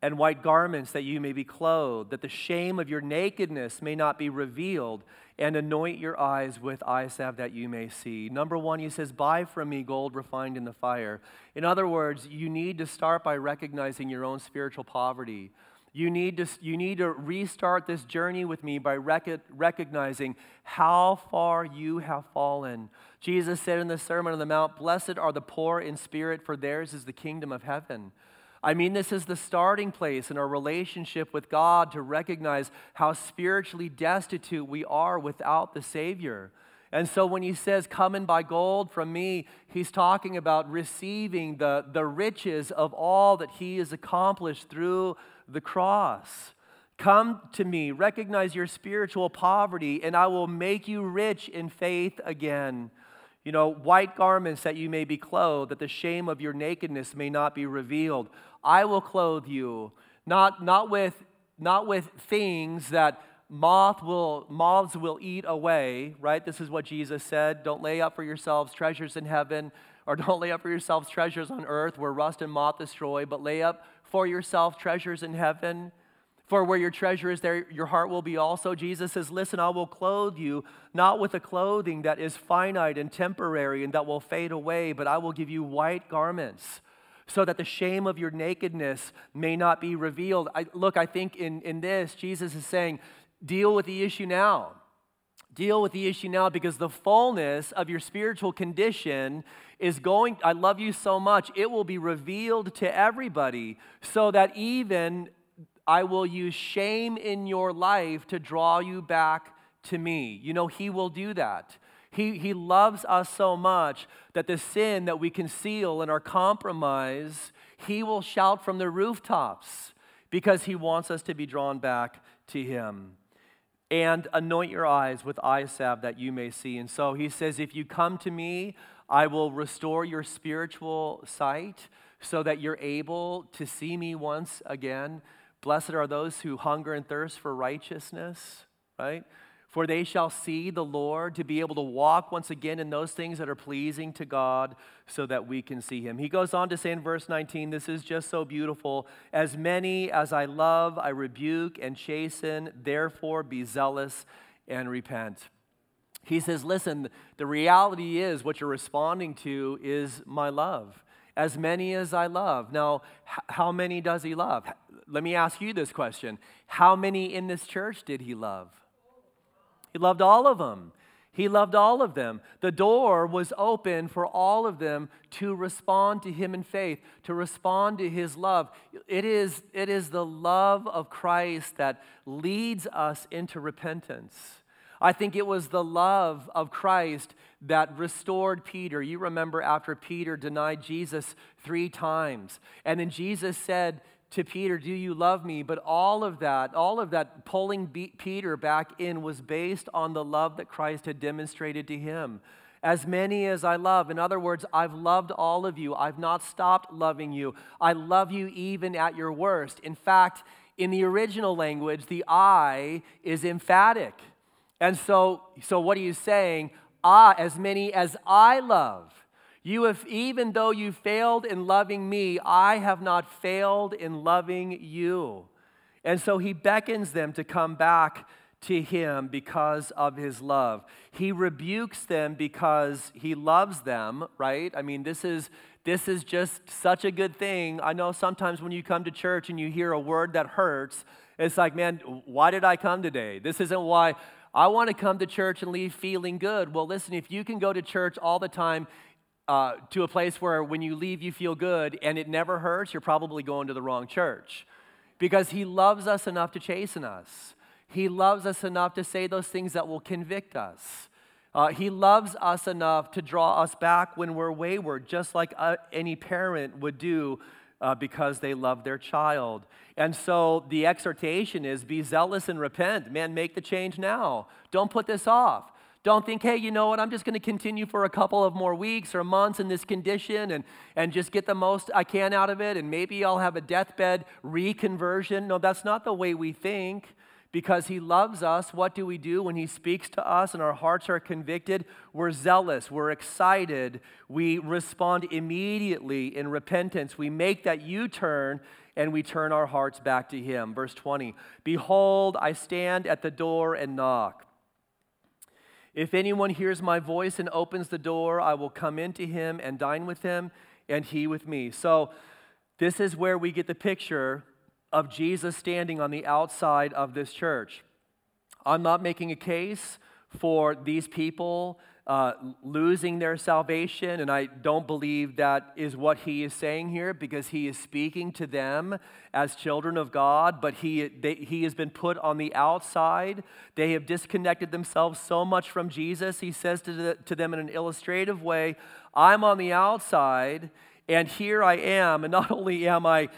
and white garments, that you may be clothed, that the shame of your nakedness may not be revealed, and anoint your eyes with eye salve that you may see. Number one, he says, Buy from me gold refined in the fire. In other words, you need to start by recognizing your own spiritual poverty. You need to, you need to restart this journey with me by rec- recognizing how far you have fallen. Jesus said in the Sermon on the Mount, Blessed are the poor in spirit, for theirs is the kingdom of heaven. I mean, this is the starting place in our relationship with God to recognize how spiritually destitute we are without the Savior. And so when he says, Come and buy gold from me, he's talking about receiving the, the riches of all that he has accomplished through the cross. Come to me, recognize your spiritual poverty, and I will make you rich in faith again. You know, white garments that you may be clothed, that the shame of your nakedness may not be revealed. I will clothe you, not, not, with, not with things that moth will, moths will eat away, right? This is what Jesus said. Don't lay up for yourselves treasures in heaven, or don't lay up for yourselves treasures on earth where rust and moth destroy, but lay up for yourself treasures in heaven. For where your treasure is, there your heart will be also. Jesus says, Listen, I will clothe you, not with a clothing that is finite and temporary and that will fade away, but I will give you white garments so that the shame of your nakedness may not be revealed. I, look, I think in, in this, Jesus is saying, Deal with the issue now. Deal with the issue now because the fullness of your spiritual condition is going, I love you so much, it will be revealed to everybody so that even I will use shame in your life to draw you back to me. You know, He will do that. He, he loves us so much that the sin that we conceal in our compromise, He will shout from the rooftops because He wants us to be drawn back to Him. And anoint your eyes with eye salve that you may see. And so He says, If you come to me, I will restore your spiritual sight so that you're able to see me once again. Blessed are those who hunger and thirst for righteousness, right? For they shall see the Lord, to be able to walk once again in those things that are pleasing to God, so that we can see Him. He goes on to say in verse 19, this is just so beautiful. As many as I love, I rebuke and chasten, therefore be zealous and repent. He says, Listen, the reality is what you're responding to is my love. As many as I love. Now, how many does he love? Let me ask you this question How many in this church did he love? He loved all of them. He loved all of them. The door was open for all of them to respond to him in faith, to respond to his love. It is, it is the love of Christ that leads us into repentance. I think it was the love of Christ that restored Peter. You remember after Peter denied Jesus three times, and then Jesus said to Peter, Do you love me? But all of that, all of that pulling Peter back in was based on the love that Christ had demonstrated to him. As many as I love. In other words, I've loved all of you. I've not stopped loving you. I love you even at your worst. In fact, in the original language, the I is emphatic. And so, so what are you saying? Ah, as many as I love. You have, even though you failed in loving me, I have not failed in loving you. And so he beckons them to come back to him because of his love. He rebukes them because he loves them, right? I mean, this is this is just such a good thing. I know sometimes when you come to church and you hear a word that hurts, it's like, man, why did I come today? This isn't why I want to come to church and leave feeling good. Well, listen, if you can go to church all the time uh, to a place where when you leave you feel good and it never hurts, you're probably going to the wrong church. Because He loves us enough to chasten us, He loves us enough to say those things that will convict us. Uh, he loves us enough to draw us back when we're wayward, just like uh, any parent would do uh, because they love their child. And so the exhortation is be zealous and repent. Man, make the change now. Don't put this off. Don't think, hey, you know what, I'm just going to continue for a couple of more weeks or months in this condition and, and just get the most I can out of it, and maybe I'll have a deathbed reconversion. No, that's not the way we think because he loves us, what do we do when he speaks to us and our hearts are convicted? We're zealous, we're excited, we respond immediately in repentance. We make that U turn and we turn our hearts back to him. Verse 20 Behold, I stand at the door and knock. If anyone hears my voice and opens the door, I will come into him and dine with him, and he with me. So, this is where we get the picture of Jesus standing on the outside of this church. I'm not making a case for these people uh, losing their salvation, and I don't believe that is what he is saying here because he is speaking to them as children of God, but he, they, he has been put on the outside. They have disconnected themselves so much from Jesus. He says to, the, to them in an illustrative way, I'm on the outside, and here I am, and not only am I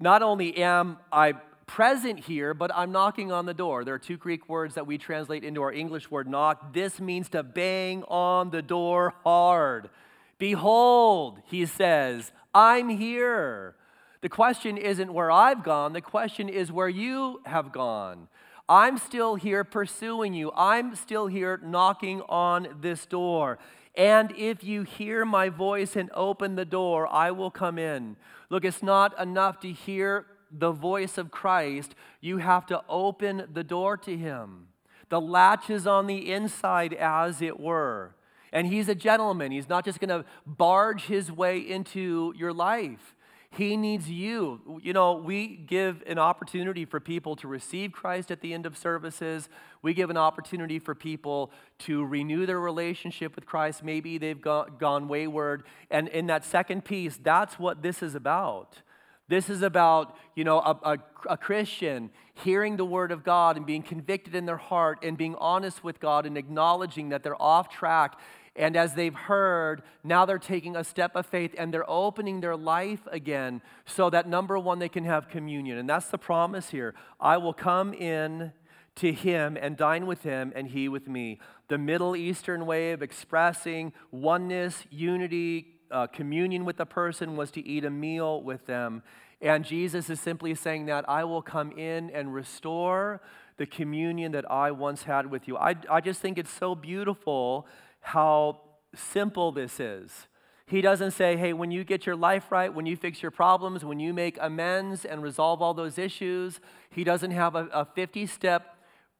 not only am I present here, but I'm knocking on the door. There are two Greek words that we translate into our English word knock. This means to bang on the door hard. Behold, he says, I'm here. The question isn't where I've gone, the question is where you have gone. I'm still here pursuing you. I'm still here knocking on this door. And if you hear my voice and open the door, I will come in. Look, it's not enough to hear the voice of Christ, you have to open the door to him. The latch is on the inside, as it were. And he's a gentleman. He's not just going to barge his way into your life. He needs you. You know, we give an opportunity for people to receive Christ at the end of services. We give an opportunity for people to renew their relationship with Christ. Maybe they've gone, gone wayward. And in that second piece, that's what this is about. This is about, you know, a, a, a, Christian hearing the word of God and being convicted in their heart and being honest with God and acknowledging that they're off track and as they've heard, now they're taking a step of faith and they're opening their life again so that number one, they can have communion. And that's the promise here. I will come in to him and dine with him and he with me. The Middle Eastern way of expressing oneness, unity, uh, communion with a person was to eat a meal with them. And Jesus is simply saying that I will come in and restore the communion that I once had with you. I, I just think it's so beautiful how simple this is. He doesn't say, hey, when you get your life right, when you fix your problems, when you make amends and resolve all those issues, he doesn't have a 50 step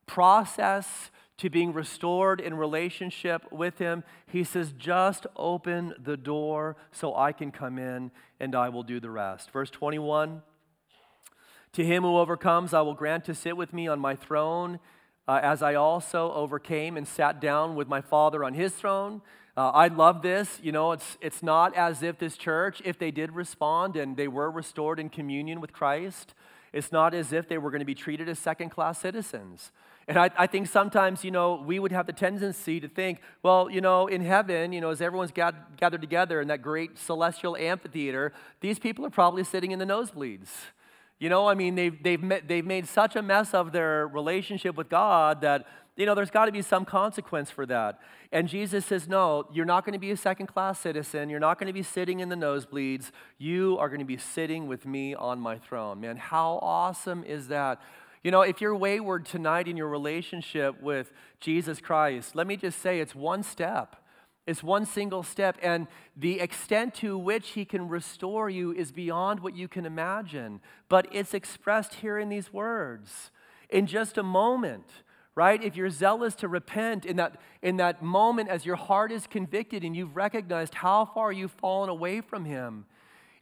process to being restored in relationship with him. He says, just open the door so I can come in and I will do the rest. Verse 21 To him who overcomes, I will grant to sit with me on my throne uh, as I also overcame and sat down with my Father on his throne. Uh, I love this. You know, it's, it's not as if this church, if they did respond and they were restored in communion with Christ, it's not as if they were going to be treated as second class citizens. And I, I, think sometimes, you know, we would have the tendency to think, well, you know, in heaven, you know, as everyone's gathered together in that great celestial amphitheater, these people are probably sitting in the nosebleeds. You know, I mean, they've, they've, met, they've made such a mess of their relationship with God that, you know, there's got to be some consequence for that. And Jesus says, no, you're not going to be a second class citizen. You're not going to be sitting in the nosebleeds. You are going to be sitting with me on my throne. Man, how awesome is that? You know, if you're wayward tonight in your relationship with Jesus Christ, let me just say it's one step. It's one single step, and the extent to which He can restore you is beyond what you can imagine. But it's expressed here in these words. In just a moment, right? If you're zealous to repent in that, in that moment as your heart is convicted and you've recognized how far you've fallen away from Him,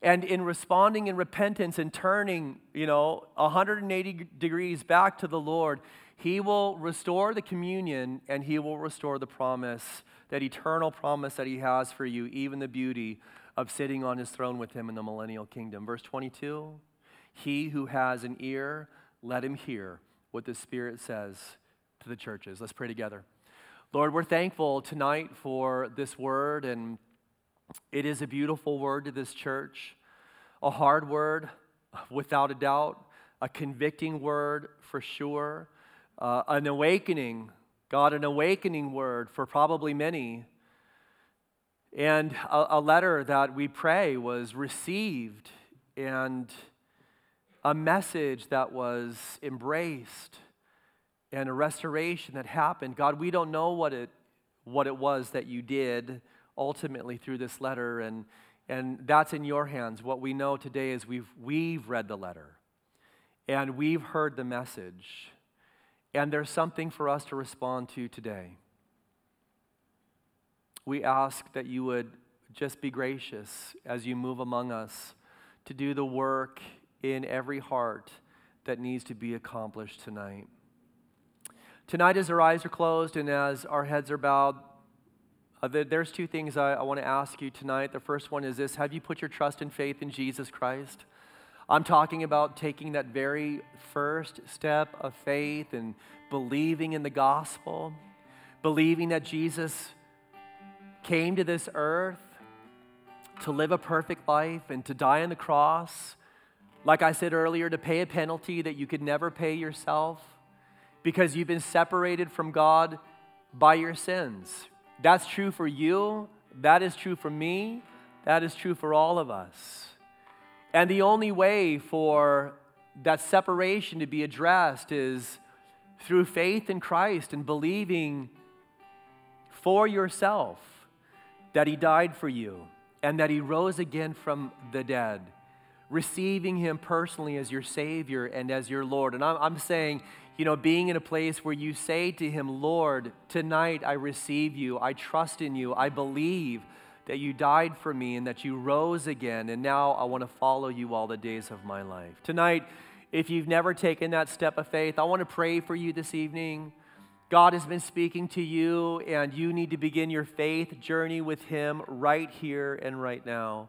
and in responding in repentance and turning, you know, 180 degrees back to the Lord, He will restore the communion and He will restore the promise that eternal promise that he has for you, even the beauty of sitting on his throne with him in the millennial kingdom. Verse 22 He who has an ear, let him hear what the Spirit says to the churches. Let's pray together. Lord, we're thankful tonight for this word, and it is a beautiful word to this church, a hard word, without a doubt, a convicting word for sure, uh, an awakening God, an awakening word for probably many. And a, a, letter that we pray was received, and a message that was embraced. and a restoration that happened. God, we don't know what it, what it was that you did ultimately through this letter, and, and that's in your hands. What we know today is we've, we've read the letter and we've heard the message, and there's something for us to respond to today. We ask that you would just be gracious as you move among us to do the work in every heart that needs to be accomplished tonight. Tonight, as our eyes are closed and as our heads are bowed, uh, there's two things I, I want to ask you tonight. The first one is this Have you put your trust and faith in Jesus Christ? I'm talking about taking that very first step of faith and believing in the gospel, believing that Jesus came to this earth to live a perfect life and to die on the cross. Like I said earlier, to pay a penalty that you could never pay yourself because you've been separated from God by your sins. That's true for you. That is true for me. That is true for all of us. And the only way for that separation to be addressed is through faith in Christ and believing for yourself that He died for you and that He rose again from the dead, receiving Him personally as your Savior and as your Lord. And I'm, saying, you know, being in a place where you say to Him, Lord, tonight I receive you, I trust in you, I believe that you died for me and that you rose again, and now I want to follow you all the days of my life. Tonight, if you've never taken that step of faith, I want to pray for you this evening. God has been speaking to you, and you need to begin your faith journey with Him right here and right now.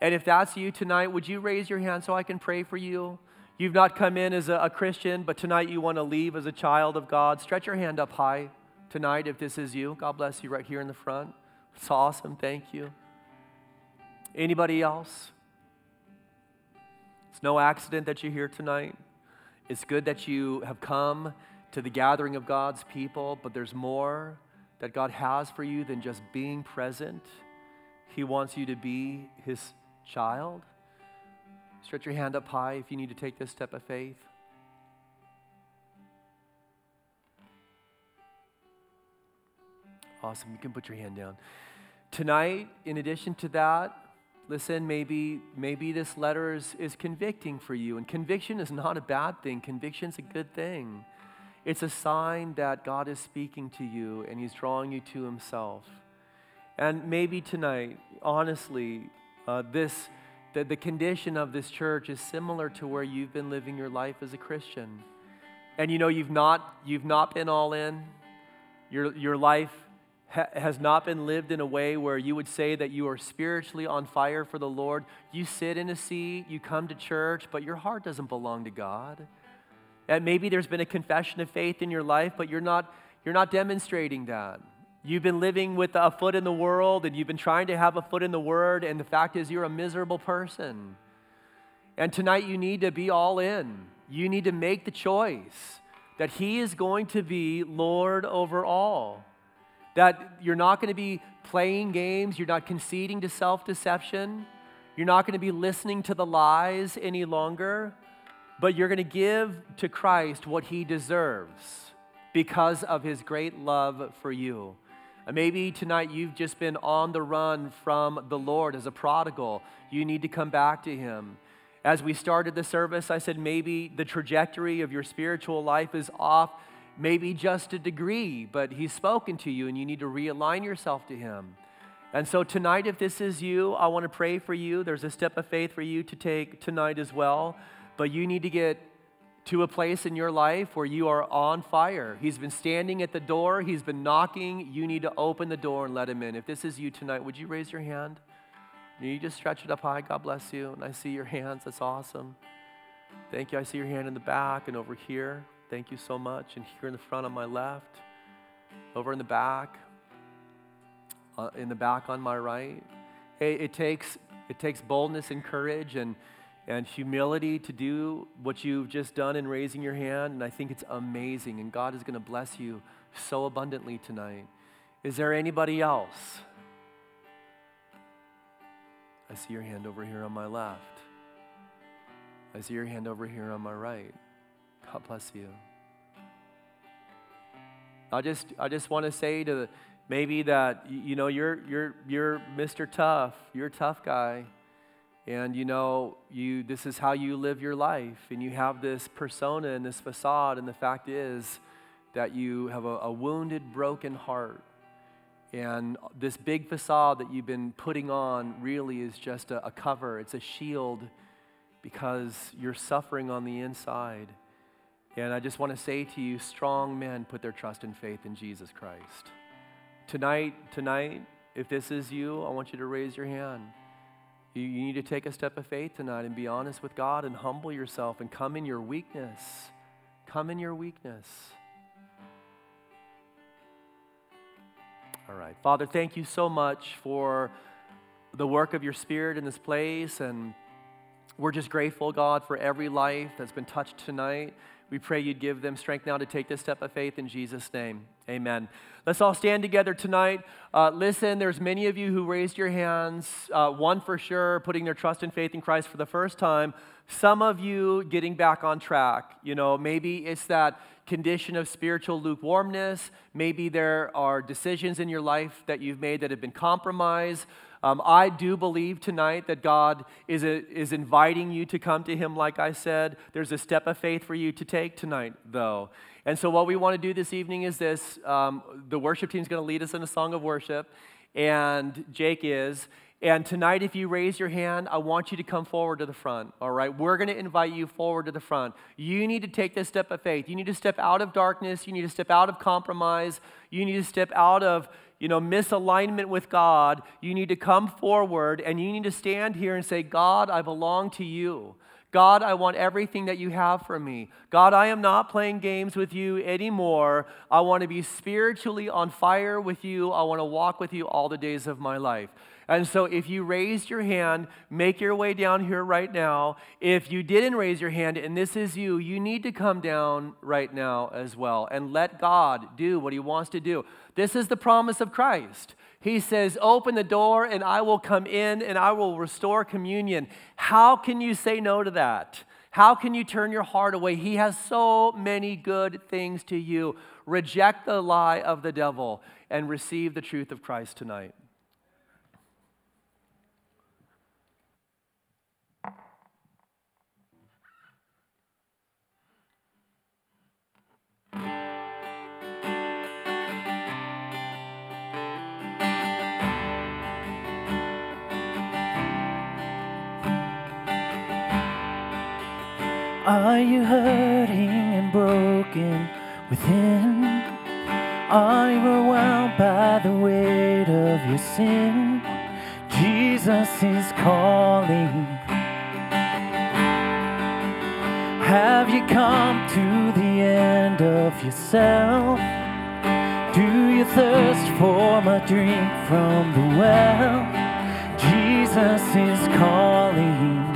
And if that's you tonight, would you raise your hand so I can pray for you? You've not come in as a, a Christian, but tonight you want to leave as a child of God. Stretch your hand up high tonight if this is you. God bless you right here in the front. It's awesome. Thank you. Anybody else? It's no accident that you're here tonight. It's good that you have come to the gathering of God's people, but there's more that God has for you than just being present. He wants you to be His child. Stretch your hand up high if you need to take this step of faith. Awesome. You can put your hand down. Tonight, in addition to that, listen, maybe, maybe this letter is, is convicting for you. And conviction is not a bad thing, conviction's a good thing. It's a sign that God is speaking to you and He's drawing you to Himself. And maybe tonight, honestly, uh, this, the, the condition of this church is similar to where you've been living your life as a Christian. And you know, you've not, you've not been all in. Your, your life ha- has not been lived in a way where you would say that you are spiritually on fire for the Lord. You sit in a seat, you come to church, but your heart doesn't belong to God. And maybe there's been a confession of faith in your life, but you're not, you're not demonstrating that. You've been living with a foot in the world and you've been trying to have a foot in the Word, and the fact is, you're a miserable person. And tonight, you need to be all in. You need to make the choice that He is going to be Lord over all that you're not going to be playing games, you're not conceding to self deception, you're not going to be listening to the lies any longer, but you're going to give to Christ what he deserves because of his great love for you. Maybe tonight you've just been on the run from the Lord as a prodigal. You need to come back to him. As we started the service, I said maybe the trajectory of your spiritual life is off maybe just a degree, but He's spoken to you and you need to realign yourself to Him. And so tonight, if this is you, I want to pray for you. There's a step of faith for you to take tonight as well. But you need to get to a place in your life where you are on fire. He's been standing at the door, He's been knocking. You need to open the door and let Him in. If this is you tonight, would you raise your hand? You just stretch it up high. God bless you. And I see your hands. That's awesome. Thank you. I see your hand in the back and over here. Thank you so much. And here in the front on my left, over in the back, uh, in the back on my right. It, it, takes, it takes boldness and courage and, and humility to do what you've just done in raising your hand. And I think it's amazing. And God is going to bless you so abundantly tonight. Is there anybody else? I see your hand over here on my left. I see your hand over here on my right. God bless you. I just, I just want to say to maybe that, you know, you're, you're, you're Mr. Tough, you're a tough guy. And you know, you, this is how you live your life, and you have this persona and this facade, and the fact is that you have a, a wounded, broken heart. And this big facade that you've been putting on really is just a, a cover, it's a shield because you're suffering on the inside. And I just want to say to you, strong men put their trust and faith in Jesus Christ. Tonight, tonight, if this is you, I want you to raise your hand. You, you need to take a step of faith tonight and be honest with God and humble yourself and come in your weakness. Come in your weakness. All right. Father, thank you so much for the work of your Spirit in this place. And we're just grateful, God, for every life that's been touched tonight. We pray you'd give them strength now to take this step of faith in Jesus' name. Amen. Let's all stand together tonight. Uh, listen, there's many of you who raised your hands, uh, one for sure, putting their trust and faith in Christ for the first time. Some of you getting back on track. You know, maybe it's that condition of spiritual lukewarmness. Maybe there are decisions in your life that you've made that have been compromised. Um, I do believe tonight that God is, a, is inviting you to come to Him, like I said. There's a step of faith for you to take tonight, though. And so, what we want to do this evening is this um, the worship team is going to lead us in a song of worship, and Jake is. And tonight, if you raise your hand, I want you to come forward to the front, all right? We're going to invite you forward to the front. You need to take this step of faith. You need to step out of darkness. You need to step out of compromise. You need to step out of you know, misalignment with God, you need to come forward and you need to stand here and say, God, I belong to you. God, I want everything that you have for me. God, I am not playing games with you anymore. I want to be spiritually on fire with you. I want to walk with you all the days of my life. And so, if you raised your hand, make your way down here right now. If you didn't raise your hand and this is you, you need to come down right now as well and let God do what He wants to do. This is the promise of Christ. He says, Open the door and I will come in and I will restore communion. How can you say no to that? How can you turn your heart away? He has so many good things to you. Reject the lie of the devil and receive the truth of Christ tonight. Are you hurting and broken within? Are you overwhelmed by the weight of your sin? Jesus is calling. Have you come to the end of yourself? Do you thirst for my drink from the well? Jesus is calling.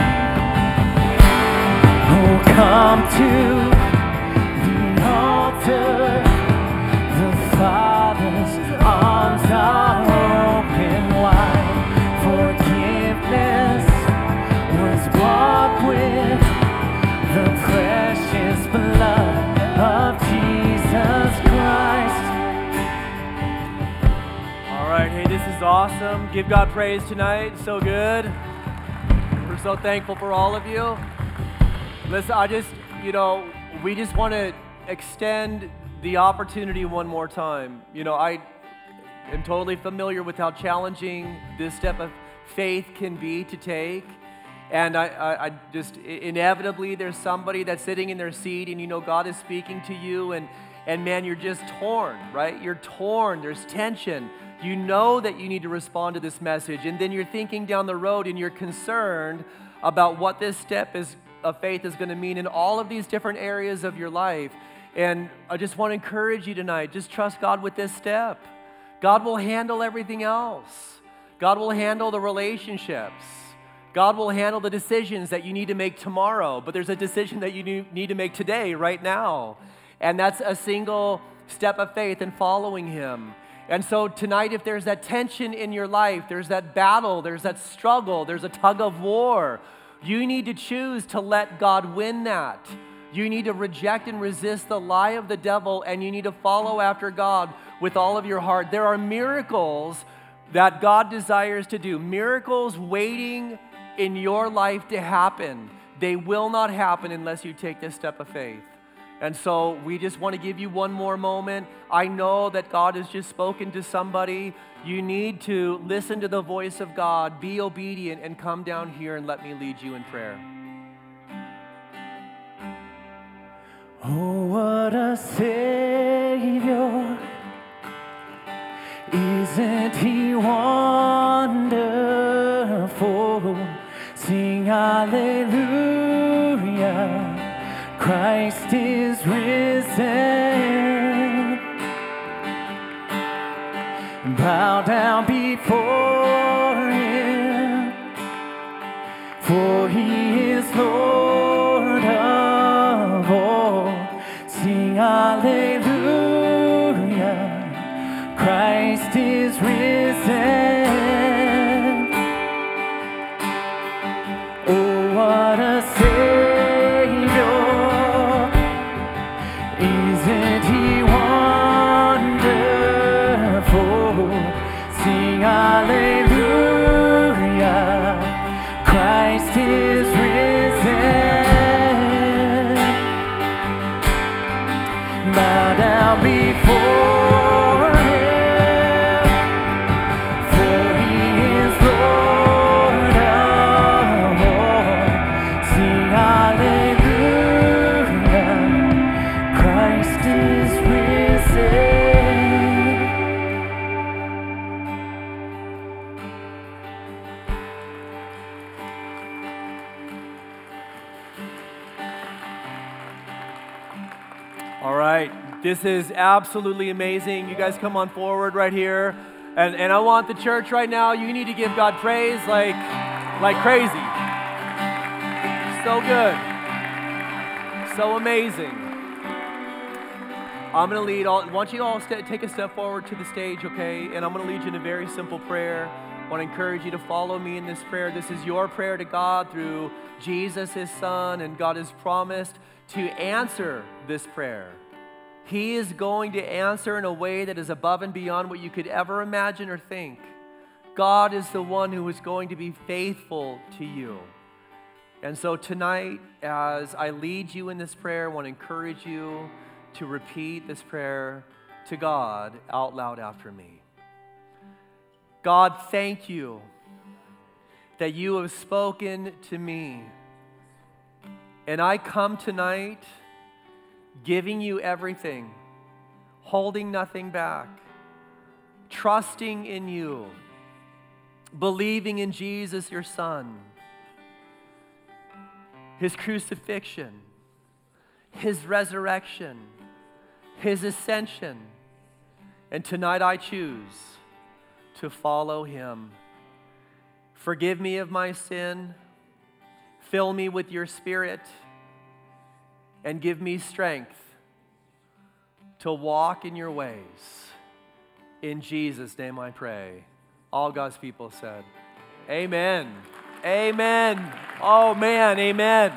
Come to the altar. The Father's arms are open wide. Forgiveness was bought with the precious blood of Jesus Christ. All right, hey, this is awesome. Give God praise tonight. So good. We're so thankful for all of you. Listen, I just, you know, we just want to extend the opportunity one more time. You know, I am totally familiar with how challenging this step of faith can be to take. And I, I, I, just inevitably, there's somebody that's sitting in their seat, and you know God is speaking to you, and, and man, you're just torn, right? You're torn, there's tension. You know that you need to respond to this message, and then you're thinking down the road and you're concerned about what this step is, of faith is going to mean in all of these different areas of your life. And I just want to encourage you tonight just trust God with this step. God will handle everything else, God will handle the relationships. God will handle the decisions that you need to make tomorrow, but there's a decision that you need to make today, right now. And that's a single step of faith in following Him. And so tonight, if there's that tension in your life, there's that battle, there's that struggle, there's a tug of war, you need to choose to let God win that. You need to reject and resist the lie of the devil, and you need to follow after God with all of your heart. There are miracles that God desires to do, miracles waiting in your life to happen. They will not happen unless you take this step of faith. And so we just want to give you one more moment. I know that God has just spoken to somebody. You need to listen to the voice of God, be obedient, and come down here and let me lead you in prayer. Oh, what a Savior! Isn't He wonderful? Sing hallelujah. Christ is risen. Bow down before him, for he is Lord of all. Sing hallelujah. Christ is risen. Oh, This is absolutely amazing. You guys come on forward right here. And, and I want the church right now, you need to give God praise like, like crazy. So good. So amazing. I'm going to lead all, I want you to all st- take a step forward to the stage, okay? And I'm going to lead you in a very simple prayer. I want to encourage you to follow me in this prayer. This is your prayer to God through Jesus, his son, and God has promised to answer this prayer. He is going to answer in a way that is above and beyond what you could ever imagine or think. God is the one who is going to be faithful to you. And so tonight, as I lead you in this prayer, I want to encourage you to repeat this prayer to God out loud after me. God, thank you that you have spoken to me. And I come tonight giving you everything, holding nothing back, trusting in you, believing in Jesus, your Son, his crucifixion, his resurrection, his ascension. And tonight I choose to follow him. Forgive me of my sin. Fill me with your spirit and give me strength to walk in your ways. In Jesus' name I pray. All God's people said, Amen. Amen. Oh man, amen.